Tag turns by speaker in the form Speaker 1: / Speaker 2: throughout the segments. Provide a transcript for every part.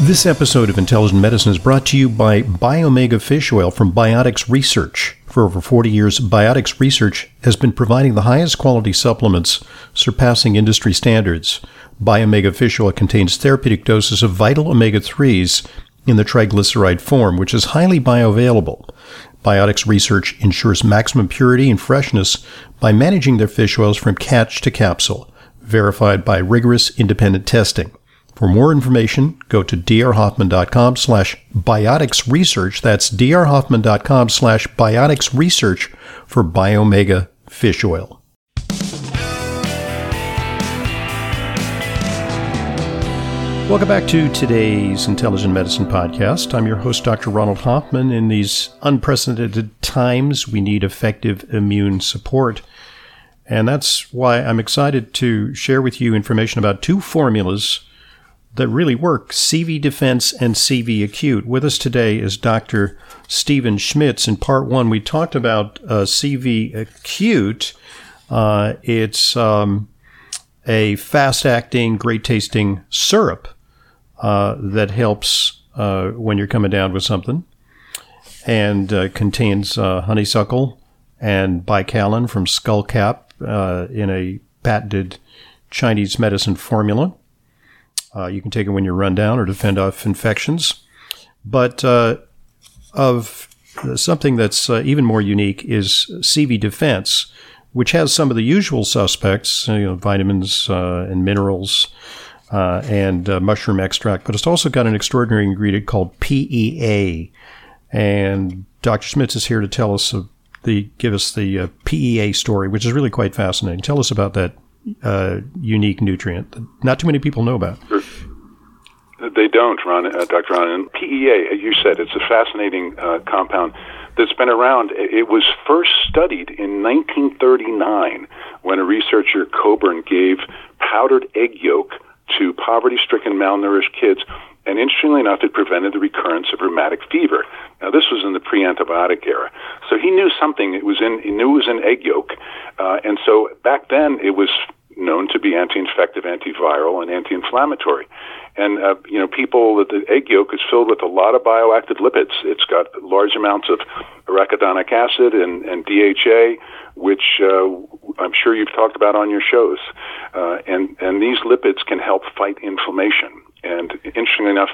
Speaker 1: This episode of Intelligent Medicine is brought to you by Biomega Fish Oil from Biotics Research. For over 40 years, Biotics Research has been providing the highest quality supplements, surpassing industry standards. Biomega Fish Oil contains therapeutic doses of vital omega 3s in the triglyceride form, which is highly bioavailable. Biotics Research ensures maximum purity and freshness by managing their fish oils from catch to capsule, verified by rigorous independent testing. For more information, go to drhoffman.com slash biotics research. That's drhoffman.com slash biotics research for Biomega fish oil. Welcome back to today's Intelligent Medicine Podcast. I'm your host, Dr. Ronald Hoffman. In these unprecedented times, we need effective immune support. And that's why I'm excited to share with you information about two formulas that really work CV Defense and CV Acute. With us today is Dr. Stephen Schmitz. In part one, we talked about uh, CV Acute. Uh, it's um, a fast acting, great tasting syrup uh, that helps uh, when you're coming down with something and uh, contains uh, honeysuckle and baicalin from skullcap in a patented Chinese medicine formula. Uh, you can take it when you're run down or to fend off infections. But uh, of something that's uh, even more unique is CV Defense, which has some of the usual suspects, you know, vitamins uh, and minerals. Uh, and uh, mushroom extract, but it's also got an extraordinary ingredient called PEA. And Dr. Schmitz is here to tell us the give us the PEA story, which is really quite fascinating. Tell us about that uh, unique nutrient that not too many people know about.
Speaker 2: They don't, Ron, uh, Dr. Ron. And PEA, you said, it's a fascinating uh, compound that's been around. It was first studied in 1939 when a researcher, Coburn, gave powdered egg yolk to poverty stricken, malnourished kids. And interestingly enough, it prevented the recurrence of rheumatic fever. Now, this was in the pre-antibiotic era, so he knew something. It was in he knew it was in egg yolk, uh, and so back then it was known to be anti-infective, antiviral, and anti-inflammatory. And uh, you know, people the egg yolk is filled with a lot of bioactive lipids. It's got large amounts of arachidonic acid and, and DHA, which uh, I'm sure you've talked about on your shows. Uh, and and these lipids can help fight inflammation. And interestingly enough,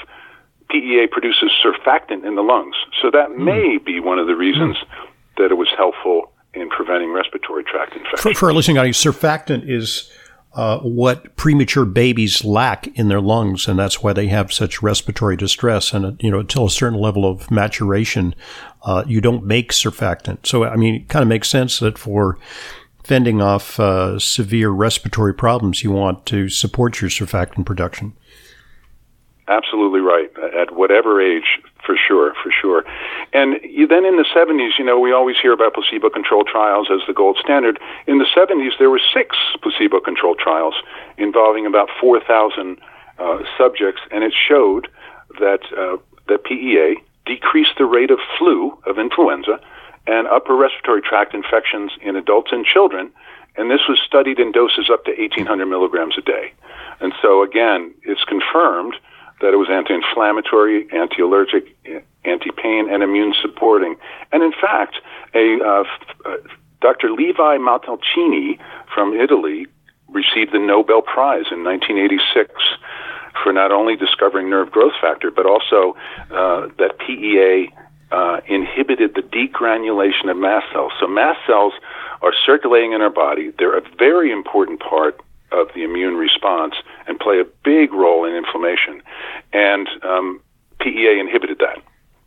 Speaker 2: PEA produces surfactant in the lungs, so that mm. may be one of the reasons mm. that it was helpful in preventing respiratory tract infections.
Speaker 1: For, for our listening audience, surfactant is uh, what premature babies lack in their lungs, and that's why they have such respiratory distress. And uh, you know, until a certain level of maturation, uh, you don't make surfactant. So, I mean, it kind of makes sense that for fending off uh, severe respiratory problems, you want to support your surfactant production.
Speaker 2: Absolutely right. At whatever age, for sure, for sure. And you, then in the 70s, you know, we always hear about placebo controlled trials as the gold standard. In the 70s, there were six placebo controlled trials involving about 4,000 uh, subjects, and it showed that, uh, that PEA decreased the rate of flu, of influenza, and upper respiratory tract infections in adults and children. And this was studied in doses up to 1,800 milligrams a day. And so, again, it's confirmed that it was anti-inflammatory, anti-allergic, anti-pain, and immune supporting. And in fact, a uh, uh, Dr. Levi Montalcini from Italy received the Nobel Prize in 1986 for not only discovering nerve growth factor, but also uh, that PEA uh, inhibited the degranulation of mast cells. So mast cells are circulating in our body. They're a very important part of the immune response and play a big role in inflammation. And um, PEA inhibited that.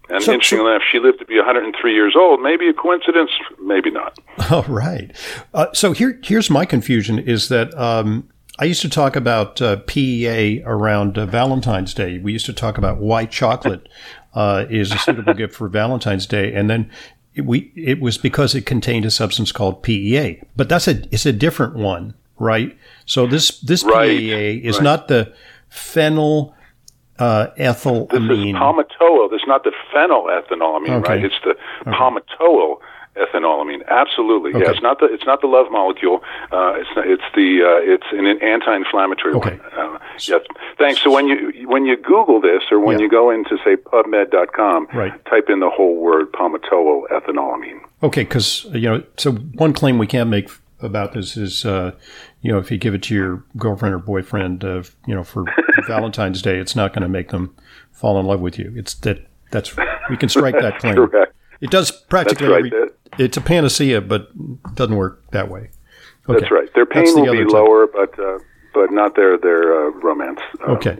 Speaker 2: And so, interestingly so, enough, she lived to be 103 years old. Maybe a coincidence, maybe not.
Speaker 1: All right. Uh, so here, here's my confusion: is that um, I used to talk about uh, PEA around uh, Valentine's Day. We used to talk about why chocolate uh, is a suitable gift for Valentine's Day, and then it, we it was because it contained a substance called PEA. But that's a it's a different one, right? So this this right. PEA is right. not the phenyl uh, ethylamine.
Speaker 2: This is palmitoyl. This is not the phenylethylamine, okay. right? It's the okay. palmitoyl. Ethanolamine, absolutely. Okay. Yeah, it's not the it's not the love molecule. Uh, it's it's the uh, it's an anti-inflammatory
Speaker 1: okay.
Speaker 2: one. Uh, yes, thanks. So when you when you Google this, or when yeah. you go into say PubMed.com,
Speaker 1: right.
Speaker 2: type in the whole word palmitoyl ethanolamine.
Speaker 1: Okay, because you know, so one claim we can't make about this is, uh, you know, if you give it to your girlfriend or boyfriend, uh, you know, for Valentine's Day, it's not going to make them fall in love with you. It's that that's we can strike that claim.
Speaker 2: Correct.
Speaker 1: It does practically.
Speaker 2: Right.
Speaker 1: Every, it's a panacea, but it doesn't work that way.
Speaker 2: Okay. That's right. Their pain the will be lower, but uh, but not their their uh, romance.
Speaker 1: Um, okay.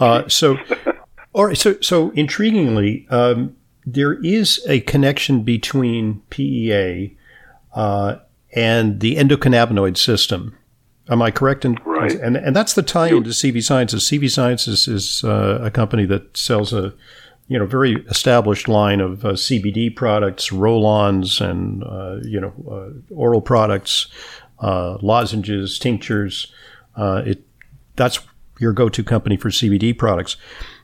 Speaker 1: Uh, so, all right. So so intriguingly, um, there is a connection between PEA uh, and the endocannabinoid system. Am I correct? In,
Speaker 2: right.
Speaker 1: And and that's the tie into CV Sciences. CV Sciences is uh, a company that sells a you know, very established line of uh, CBD products, roll-ons, and uh, you know, uh, oral products, uh, lozenges, tinctures. Uh, it that's your go-to company for CBD products.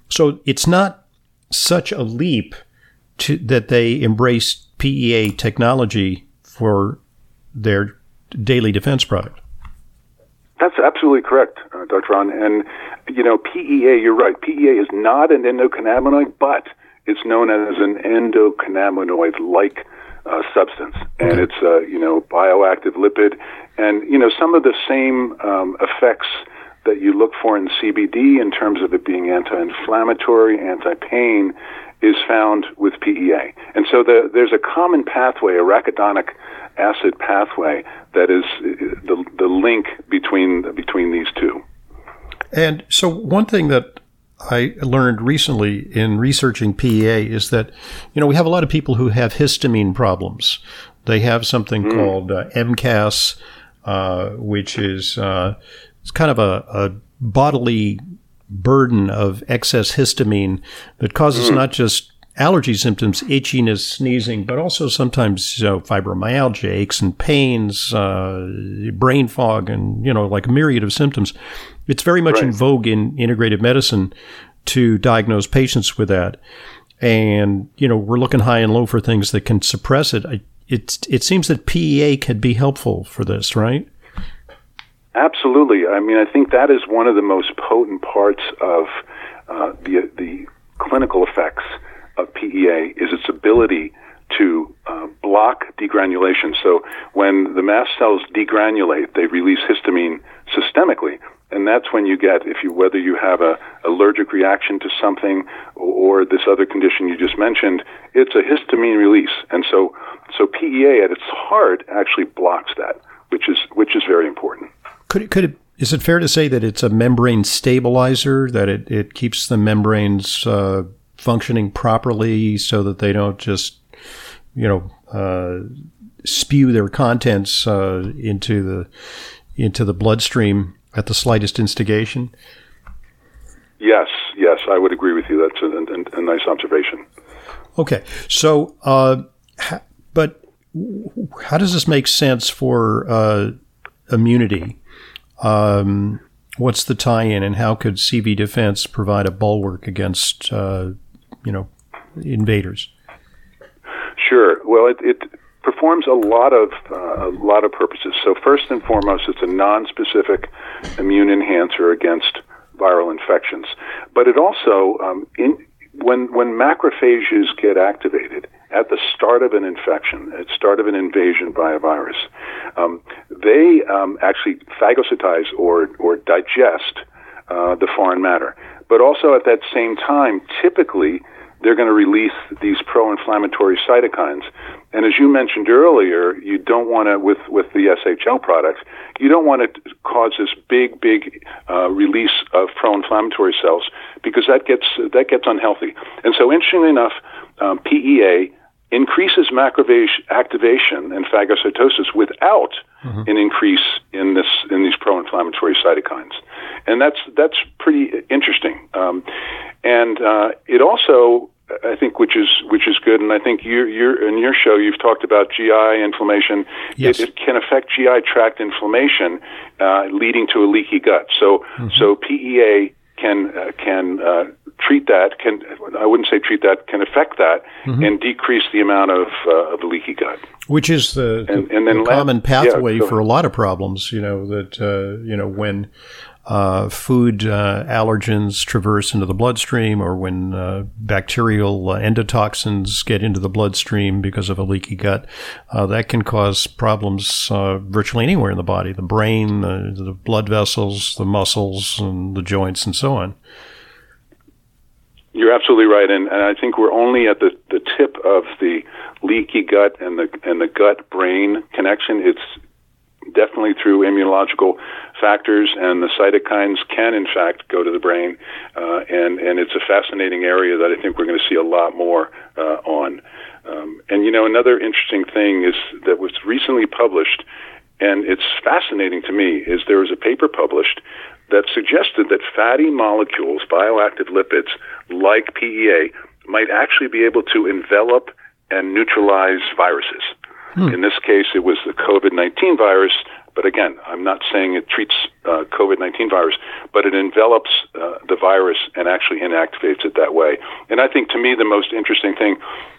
Speaker 1: So it's not such a leap to, that they embrace PEA technology for their daily defense product.
Speaker 2: That's absolutely correct, uh, Dr. Ron. And, you know, PEA, you're right. PEA is not an endocannabinoid, but it's known as an endocannabinoid like uh, substance. And it's a, you know, bioactive lipid. And, you know, some of the same um, effects that you look for in CBD in terms of it being anti inflammatory, anti pain, is found with PEA. And so the, there's a common pathway, a arachidonic acid pathway that is the the link between between these two.
Speaker 1: And so one thing that I learned recently in researching PEA is that you know we have a lot of people who have histamine problems. They have something mm. called uh, MCAS, uh, which is uh, it's kind of a, a, bodily burden of excess histamine that causes mm. not just allergy symptoms, itchiness, sneezing, but also sometimes you know, fibromyalgia, aches and pains, uh, brain fog, and you know, like a myriad of symptoms. It's very much right. in vogue in integrative medicine to diagnose patients with that, and you know, we're looking high and low for things that can suppress it. I, it it seems that PEA could be helpful for this, right?
Speaker 2: Absolutely. I mean, I think that is one of the most potent parts of uh, the the clinical effects of PEA is its ability to uh, block degranulation. So when the mast cells degranulate, they release histamine systemically, and that's when you get if you whether you have a allergic reaction to something or, or this other condition you just mentioned, it's a histamine release, and so so PEA at its heart actually blocks that, which is which is very important.
Speaker 1: Could it, could it is it fair to say that it's a membrane stabilizer that it, it keeps the membranes uh, functioning properly so that they don't just, you know, uh, spew their contents uh, into the into the bloodstream at the slightest instigation?
Speaker 2: Yes, yes, I would agree with you. That's a, a, a nice observation.
Speaker 1: Okay, so, uh, ha, but how does this make sense for uh, immunity? Um, what's the tie-in, and how could CV defense provide a bulwark against uh, you know invaders?
Speaker 2: Sure. Well, it, it performs a lot of uh, a lot of purposes. So first and foremost, it's a non-specific immune enhancer against viral infections. But it also, um, in, when when macrophages get activated at the start of an infection, at start of an invasion by a virus, um, they um, actually phagocytize or or digest uh, the foreign matter. But also at that same time, typically they're going to release these pro-inflammatory cytokines. And as you mentioned earlier, you don't want to with with the SHL products, you don't want to cause this big, big uh, release of pro-inflammatory cells because that gets that gets unhealthy. And so, interestingly enough, um, PEA increases macrophage activation and phagocytosis without mm-hmm. an increase in this in these pro-inflammatory cytokines, and that's that's pretty interesting. Um, and uh, it also I think which is which is good, and I think you you're in your show you've talked about GI inflammation.
Speaker 1: Yes.
Speaker 2: It, it can affect GI tract inflammation, uh, leading to a leaky gut. So mm-hmm. so PEA can uh, can uh, treat that can I wouldn't say treat that can affect that mm-hmm. and decrease the amount of uh, of the leaky gut,
Speaker 1: which is the, and, and then the common pathway yeah, for a lot of problems. You know that uh, you know when uh, food uh, allergens traverse into the bloodstream, or when uh, bacterial uh, endotoxins get into the bloodstream because of a leaky gut, uh, that can cause problems uh, virtually anywhere in the body the brain, the, the blood vessels, the muscles, and the joints, and so on.
Speaker 2: You're absolutely right, and, and I think we're only at the, the tip of the leaky gut and the and the gut brain connection. It's definitely through immunological factors, and the cytokines can, in fact, go to the brain. Uh, and and it's a fascinating area that I think we're going to see a lot more uh, on. Um, and you know, another interesting thing is that was recently published, and it's fascinating to me. Is there was a paper published that suggested that fatty molecules, bioactive lipids like PEA, might actually be able to envelop and neutralize viruses. Hmm. In this case, it was the COVID 19 virus, but again, I'm not saying it treats uh, COVID 19 virus, but it envelops uh, the virus and actually inactivates it that way. And I think to me, the most interesting thing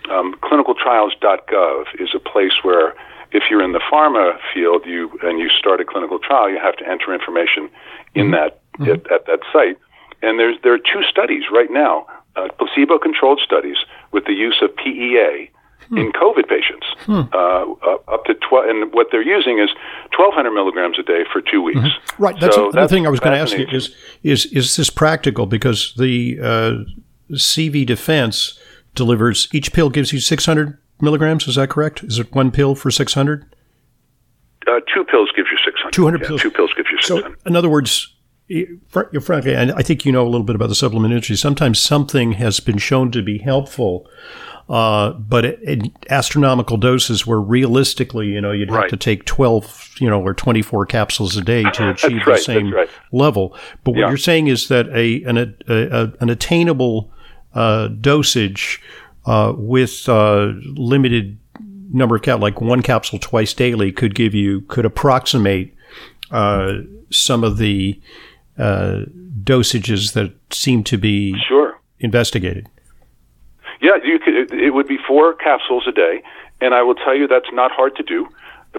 Speaker 2: um, clinicaltrials.gov is a place where if you're in the pharma field you and you start a clinical trial, you have to enter information in mm-hmm. that mm-hmm. At, at, that site. And there's there are two studies right now, uh, placebo-controlled studies with the use of PEA hmm. in COVID patients. Hmm. Uh, up to 12, and what they're using is 1,200 milligrams a day for two weeks.
Speaker 1: Mm-hmm. Right. That's so another thing I was going to ask you is, is, is this practical? Because the uh, CV Defense delivers, each pill gives you 600 milligrams. Is that correct? Is it one pill for 600?
Speaker 2: Uh, two pills gives you 600.
Speaker 1: 200
Speaker 2: yeah,
Speaker 1: pills.
Speaker 2: Two pills gives you 600.
Speaker 1: So, in other words, frankly, and I think you know a little bit about the supplement industry. Sometimes something has been shown to be helpful, uh, but in astronomical doses where realistically, you know, you'd have right. to take 12, you know, or 24 capsules a day to achieve the same
Speaker 2: right.
Speaker 1: level. But what yeah. you're saying is that a an, a, a, an attainable uh, dosage uh, with uh, limited number of cap, like one capsule twice daily, could give you could approximate uh, some of the uh, dosages that seem to be
Speaker 2: sure.
Speaker 1: investigated.
Speaker 2: Yeah, you could. It would be four capsules a day, and I will tell you that's not hard to do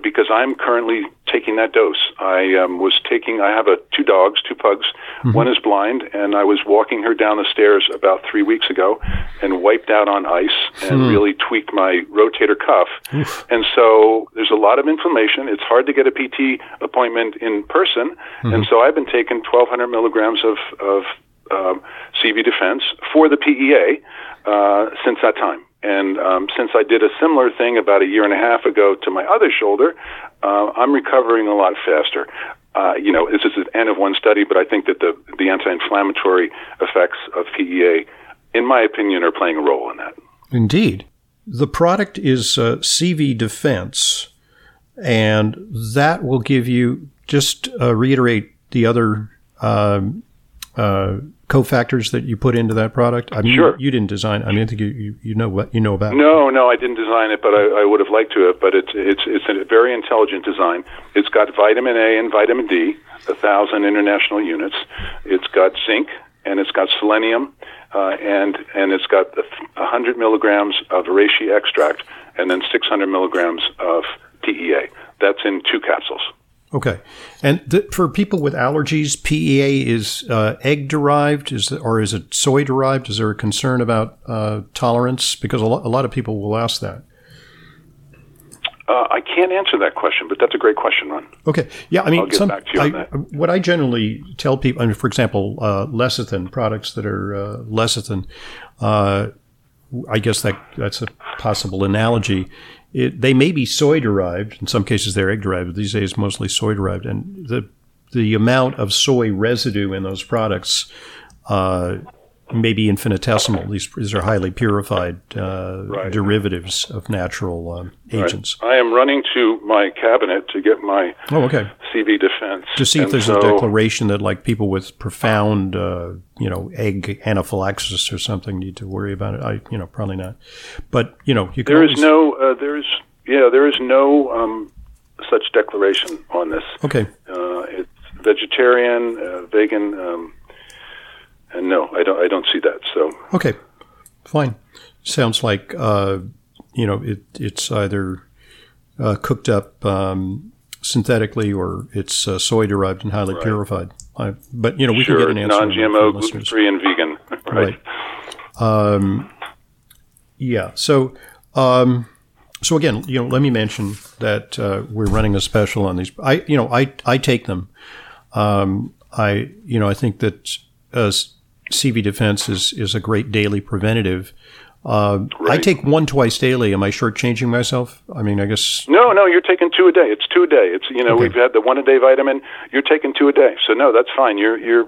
Speaker 2: because I'm currently taking that dose. I um, was taking. I have a two dogs, two pugs. Mm-hmm. One is blind, and I was walking her down the stairs about three weeks ago, and wiped out on ice and mm. really tweaked my rotator cuff. Oof. And so there's a lot of inflammation. It's hard to get a PT appointment in person, mm-hmm. and so I've been taking 1,200 milligrams of of um, CV Defense for the PEA uh, since that time. And um, since I did a similar thing about a year and a half ago to my other shoulder, uh, I'm recovering a lot faster. Uh, you know, this is an end of one study, but I think that the, the anti-inflammatory effects of PEA, in my opinion, are playing a role in that.
Speaker 1: Indeed. The product is uh, CV Defense, and that will give you, just uh, reiterate the other um, uh, cofactors that you put into that product? I mean,
Speaker 2: sure.
Speaker 1: you, you didn't design. I mean, I think you, you, you know what you know about.
Speaker 2: No, it. no, I didn't design it, but I, I would have liked to have. But it's it's it's a very intelligent design. It's got vitamin A and vitamin D, a thousand international units. It's got zinc and it's got selenium, uh, and and it's got a hundred milligrams of reishi extract, and then six hundred milligrams of PEA. That's in two capsules.
Speaker 1: Okay, and th- for people with allergies, PEA is uh, egg derived, is or is it soy derived? Is there a concern about uh, tolerance? Because a, lo- a, lot of people will ask that.
Speaker 2: Uh, I can't answer that question, but that's a great question, Ron.
Speaker 1: Okay, yeah, I mean, some, I, what I generally tell people, I mean, for example, uh, lecithin products that are uh, lecithin. Uh, I guess that that's a possible analogy it, they may be soy derived. In some cases, they're egg derived. But these days, mostly soy derived, and the the amount of soy residue in those products uh, may be infinitesimal. These, these are highly purified uh, right. derivatives of natural um, agents.
Speaker 2: Right. I am running to my cabinet to get my
Speaker 1: oh, okay.
Speaker 2: CV defense
Speaker 1: to see if there's so, a declaration that like people with profound, uh, you know, egg anaphylaxis or something need to worry about it. I, you know, probably not. But you know, you
Speaker 2: there
Speaker 1: is
Speaker 2: no, uh, there is, yeah, there is no um, such declaration on this.
Speaker 1: Okay,
Speaker 2: uh, it's vegetarian, uh, vegan. Um, and no, I don't I don't see that. So
Speaker 1: okay, fine. Sounds like uh, you know it, it's either uh, cooked up um, synthetically or it's uh, soy derived and highly
Speaker 2: Right.
Speaker 1: purified. I, but you know we
Speaker 2: sure,
Speaker 1: can get an answer
Speaker 2: non-GMO, gluten free, and vegan. Right.
Speaker 1: Um, yeah. So, um, so again, you know, let me mention that uh, we're running a special on these. I, you know, I I take them. Um, I, you know, I think that uh, CV Defense is is a great daily preventative. Uh, I take one twice daily. Am I shortchanging myself? I mean, I guess.
Speaker 2: No, no, you're taking two a day. It's two a day. It's you know
Speaker 1: Okay.
Speaker 2: we've had the one a day vitamin. You're taking two a day, so no, that's fine. You're you're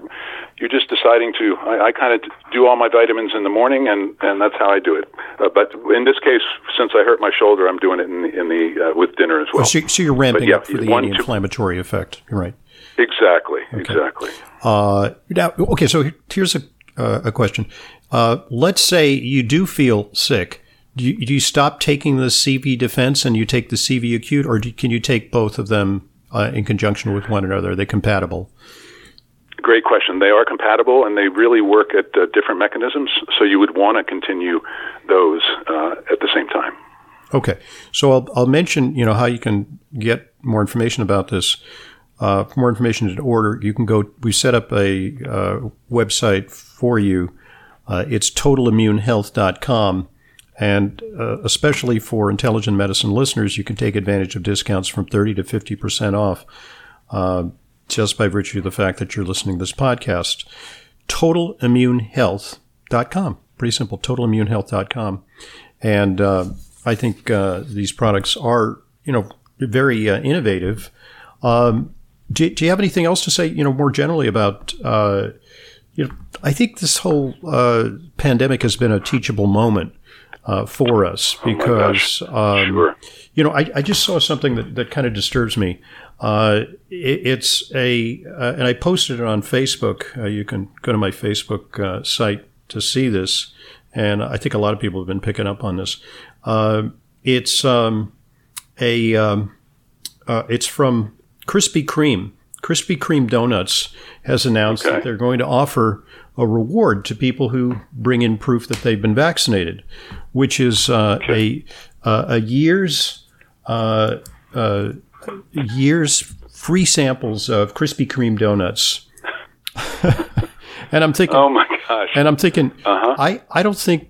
Speaker 2: you're just deciding to. I, I kind of do all my vitamins in the morning, and and that's how I do it. Uh, but in this case, since I hurt my shoulder, I'm doing it in the, in the uh, with dinner as well.
Speaker 1: so, so you're ramping
Speaker 2: yeah,
Speaker 1: up for the
Speaker 2: one,
Speaker 1: anti-inflammatory effect. You're right.
Speaker 2: exactly, exactly.
Speaker 1: Uh, now, okay, so here's a, uh, a question. Uh, let's say you do feel sick. Do you, do you stop taking the CV defense and you take the CV acute, or do, can you take both of them uh, in conjunction with one another? Are they compatible?
Speaker 2: Great question. They are compatible, and they really work at uh, different mechanisms. So you would want to continue those uh, at the same time.
Speaker 1: Okay, so I'll, I'll mention you know how you can get more information about this. Uh, for more information to order, you can go. We set up a uh, website for you. Uh, it's totalimmunehealth.com. And uh, especially for intelligent medicine listeners, you can take advantage of discounts from 30 to 50% off uh, just by virtue of the fact that you're listening to this podcast. TotalImmuneHealth.com. Pretty simple, totalimmunehealth.com. And uh, I think uh, these products are, you know, very uh, innovative. Um, do, do you have anything else to say, you know, more generally about, you know, I think this whole uh, pandemic has been a teachable moment uh, for us
Speaker 2: Oh
Speaker 1: because, um,
Speaker 2: Sure.
Speaker 1: you know, I, I just saw something that, that kind of disturbs me. Uh, it, it's a, uh, and I posted it on Facebook. Uh, you can go to my Facebook uh, site to see this, and I think a lot of people have been picking up on this. Uh, it's um, a, um, uh, it's from Krispy Kreme. Krispy Kreme Donuts has announced
Speaker 2: Okay.
Speaker 1: that they're going to offer a reward to people who bring in proof that they've been vaccinated, which is uh, a uh, a year's uh, uh, year's free samples of Krispy Kreme donuts. and I'm thinking,
Speaker 2: Oh my gosh.
Speaker 1: and I'm thinking,
Speaker 2: Uh-huh.
Speaker 1: I, I don't think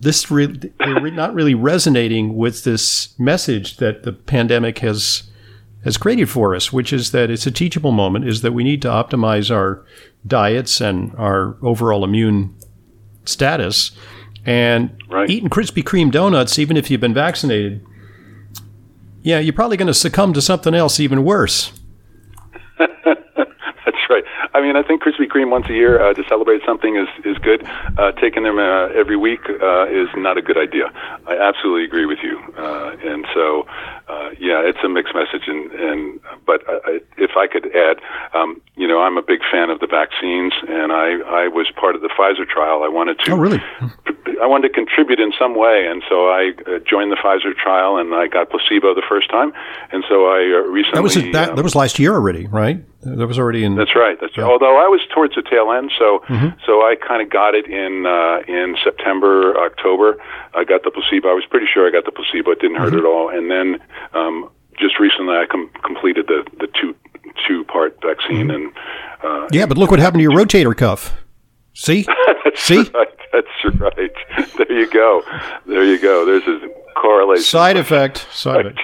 Speaker 1: this really they're re- not really resonating with this message that the pandemic has has created for us, which is that it's a teachable moment, is that we need to optimize our diets and our overall immune status. And
Speaker 2: Right.
Speaker 1: eating Krispy Kreme donuts, even if you've been vaccinated, yeah, you're probably going to succumb to something else even worse.
Speaker 2: That's right. I mean, I think Krispy Kreme once a year uh, to celebrate something is is good. Uh, taking them uh, every week uh, is not a good idea. I absolutely agree with you. Uh, and so, yeah, it's a mixed message. And, and but I, I, if I could add, um, you know, I'm a big fan of the vaccines, and I I was part of the Pfizer trial. I wanted to.
Speaker 1: Oh, really?
Speaker 2: I wanted to contribute in some way, and so I uh, joined the Pfizer trial, and I got placebo the first time, and so I uh, recently.
Speaker 1: That was that,
Speaker 2: um,
Speaker 1: that was last year already, right? That was already in.
Speaker 2: that's right. That's right. Although I was towards the tail end, so
Speaker 1: Mm-hmm.
Speaker 2: so I kind of got it in uh, in September, October. I got the placebo. I was pretty sure I got the placebo. It didn't
Speaker 1: Mm-hmm.
Speaker 2: hurt at all. And then um, just recently, I com- completed the the two two part vaccine, and uh,
Speaker 1: Mm-hmm. Yeah, but look what happened to your rotator cuff. See? See?
Speaker 2: right. That's right. There you go. There you go. There's a correlation.
Speaker 1: Side effect. Side effect.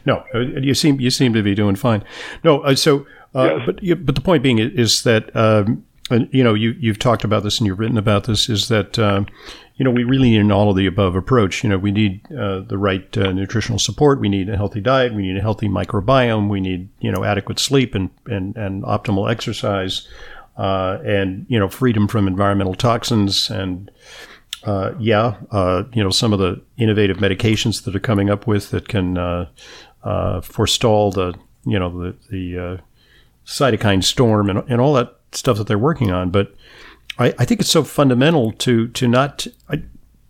Speaker 1: no, uh, you seem you seem to be doing fine. No, uh, so uh,
Speaker 2: Yes.
Speaker 1: but you- but the point being is that um, you know you you've talked about this and you've written about this is that um, you know we really need an all of the above approach. You know we need uh, the right uh, nutritional support. We need a healthy diet. We need a healthy microbiome. We need you know adequate sleep and and, and optimal exercise. Uh, and you know freedom from environmental toxins and uh, yeah, uh, you know, some of the innovative medications that are coming up with that can uh, uh, forestall the, you know, the, the uh, cytokine storm and, and all that stuff that they're working on. But I, I think it's so fundamental to to not. I,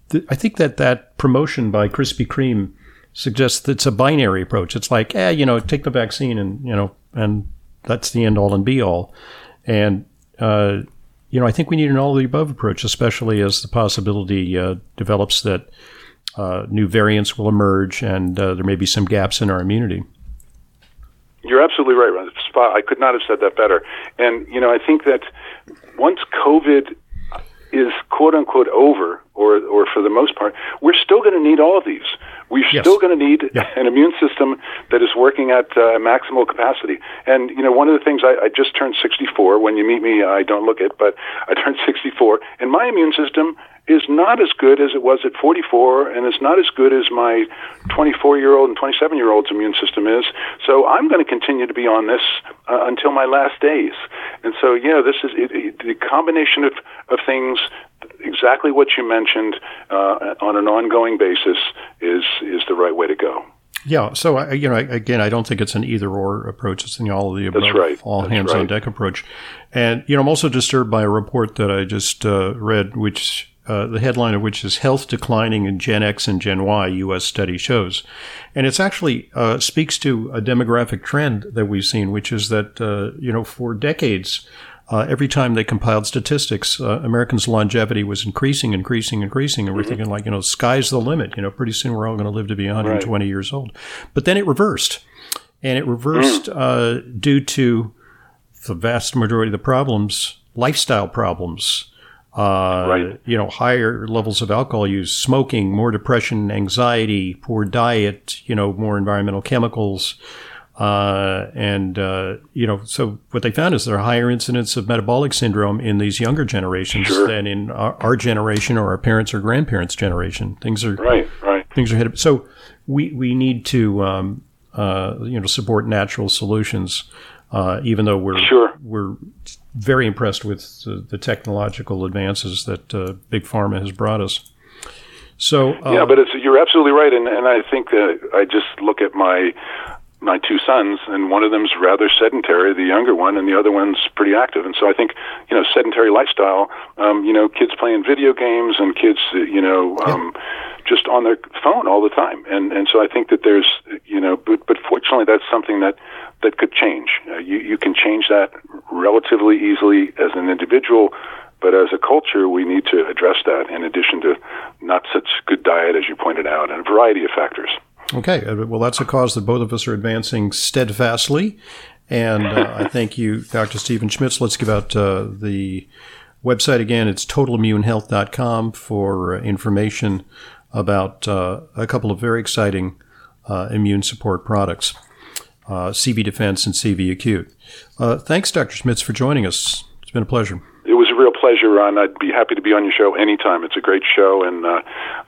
Speaker 1: th- I think that that promotion by Krispy Kreme suggests that it's a binary approach. It's like, eh, you know, take the vaccine and you know, and that's the end all and be all. And uh, you know, I think we need an all of the above approach, especially as the possibility uh, develops that uh, new variants will emerge and uh, there may be some gaps in our immunity.
Speaker 2: You're absolutely right, Spot. I could not have said that better. And you know, I think that once COVID is quote unquote over, or or for the most part, we're still going to need all of these. We're yes. still going to need yeah. an immune system that is working at uh, maximal capacity. And you know, one of the things I, I just turned 64. When you meet me, I don't look it, but I turned 64, and my immune system is not as good as it was at 44, and it's not as good as my 24 year old and 27 year old's immune system is. So I'm going to continue to be on this uh, until my last days. And so, yeah, this is it, it, the combination of, of things. Exactly what you mentioned uh, on an ongoing basis is is the right way to go.
Speaker 1: Yeah. So I, you know, again, I don't think it's an either or approach. It's an all of the above,
Speaker 2: That's right.
Speaker 1: all
Speaker 2: That's
Speaker 1: hands
Speaker 2: right.
Speaker 1: on deck approach. And you know, I'm also disturbed by a report that I just uh, read, which uh, the headline of which is Health Declining in Gen X and Gen Y, U.S. study shows. And it's actually uh, speaks to a demographic trend that we've seen, which is that, uh, you know, for decades, uh, every time they compiled statistics, uh, Americans' longevity was increasing, increasing, increasing. And we're mm-hmm. thinking, like, you know, sky's the limit. You know, pretty soon we're all going to live to be 120 right. years old. But then it reversed. And it reversed mm. due to the vast majority of the problems, lifestyle problems uh, right. you know, higher levels of alcohol use, smoking, more depression, anxiety, poor diet, you know, more environmental chemicals. Uh, and, uh, you know, so what they found is there are higher incidence of metabolic syndrome in these younger generations
Speaker 2: sure.
Speaker 1: than in our, our, generation or our parents or grandparents' generation. Things are,
Speaker 2: right, right.
Speaker 1: Things are headed. So we, we need to, um, uh, you know, support natural solutions. Uh, even though we're
Speaker 2: sure.
Speaker 1: we're very impressed with the, the technological advances that uh, big pharma has brought us. So
Speaker 2: uh, yeah, but you're absolutely right, and and I think that I just look at my my two sons, and one of them's rather sedentary, the younger one, and the other one's pretty active. And so I think, you know, sedentary lifestyle, um, you know, kids playing video games and kids, you know, um, yeah. just on their phone all the time. And and so I think that there's, you know, but but fortunately that's something that that could change. Uh, you you can change that relatively easily as an individual. But as a culture, we need to address that in addition to not such good diet, as you pointed out, and a variety of factors.
Speaker 1: Okay. Uh, well, that's a cause that both of us are advancing steadfastly. And uh, I thank you, Dr. Stephen Schmitz. Let's give out uh, the website again. It's totalimmunehealth.com for uh, information about uh, a couple of very exciting uh, immune support products CV Defense and CV Acute. thanks, Dr. Schmitz, for joining us. It's been a pleasure It was a
Speaker 2: real pleasure, Ron. I'd be happy to be on your show anytime. It's a great show, and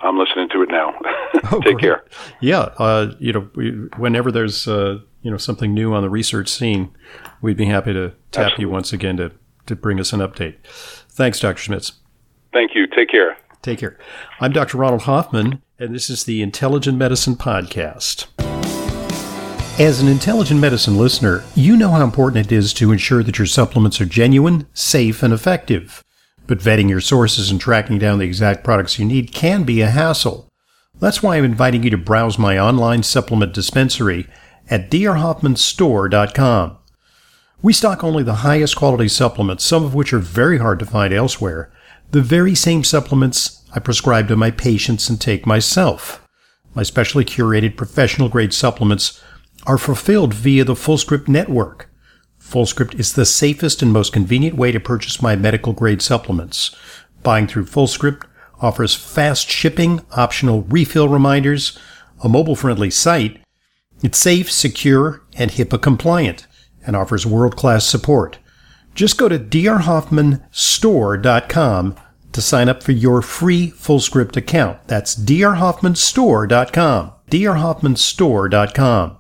Speaker 2: I'm listening to it now. oh, Take great. care.
Speaker 1: Yeah, uh, you know, we, whenever there's uh, you know something new on the research scene, we'd be happy to tap Absolutely. you once again to to bring us an update. Thanks, Dr. Schmitz.
Speaker 2: Thank you. Take care.
Speaker 1: Take care. I'm Dr. Ronald Hoffman, and this is the Intelligent Medicine Podcast. As an intelligent medicine listener, you know how important it is to ensure that your supplements are genuine, safe, and effective. But vetting your sources and tracking down the exact products you need can be a hassle. That's why I'm inviting you to browse my online supplement dispensary at drhoffmanstore.com. We stock only the highest quality supplements, some of which are very hard to find elsewhere, the very same supplements I prescribe to my patients and take myself. My specially curated professional grade supplements are fulfilled via the FullScript network. FullScript is the safest and most convenient way to purchase my medical grade supplements. Buying through FullScript offers fast shipping, optional refill reminders, a mobile friendly site. It's safe, secure, and HIPAA compliant and offers world class support. Just go to drhoffmanstore.com to sign up for your free FullScript account. That's drhoffmanstore.com. drhoffmanstore.com.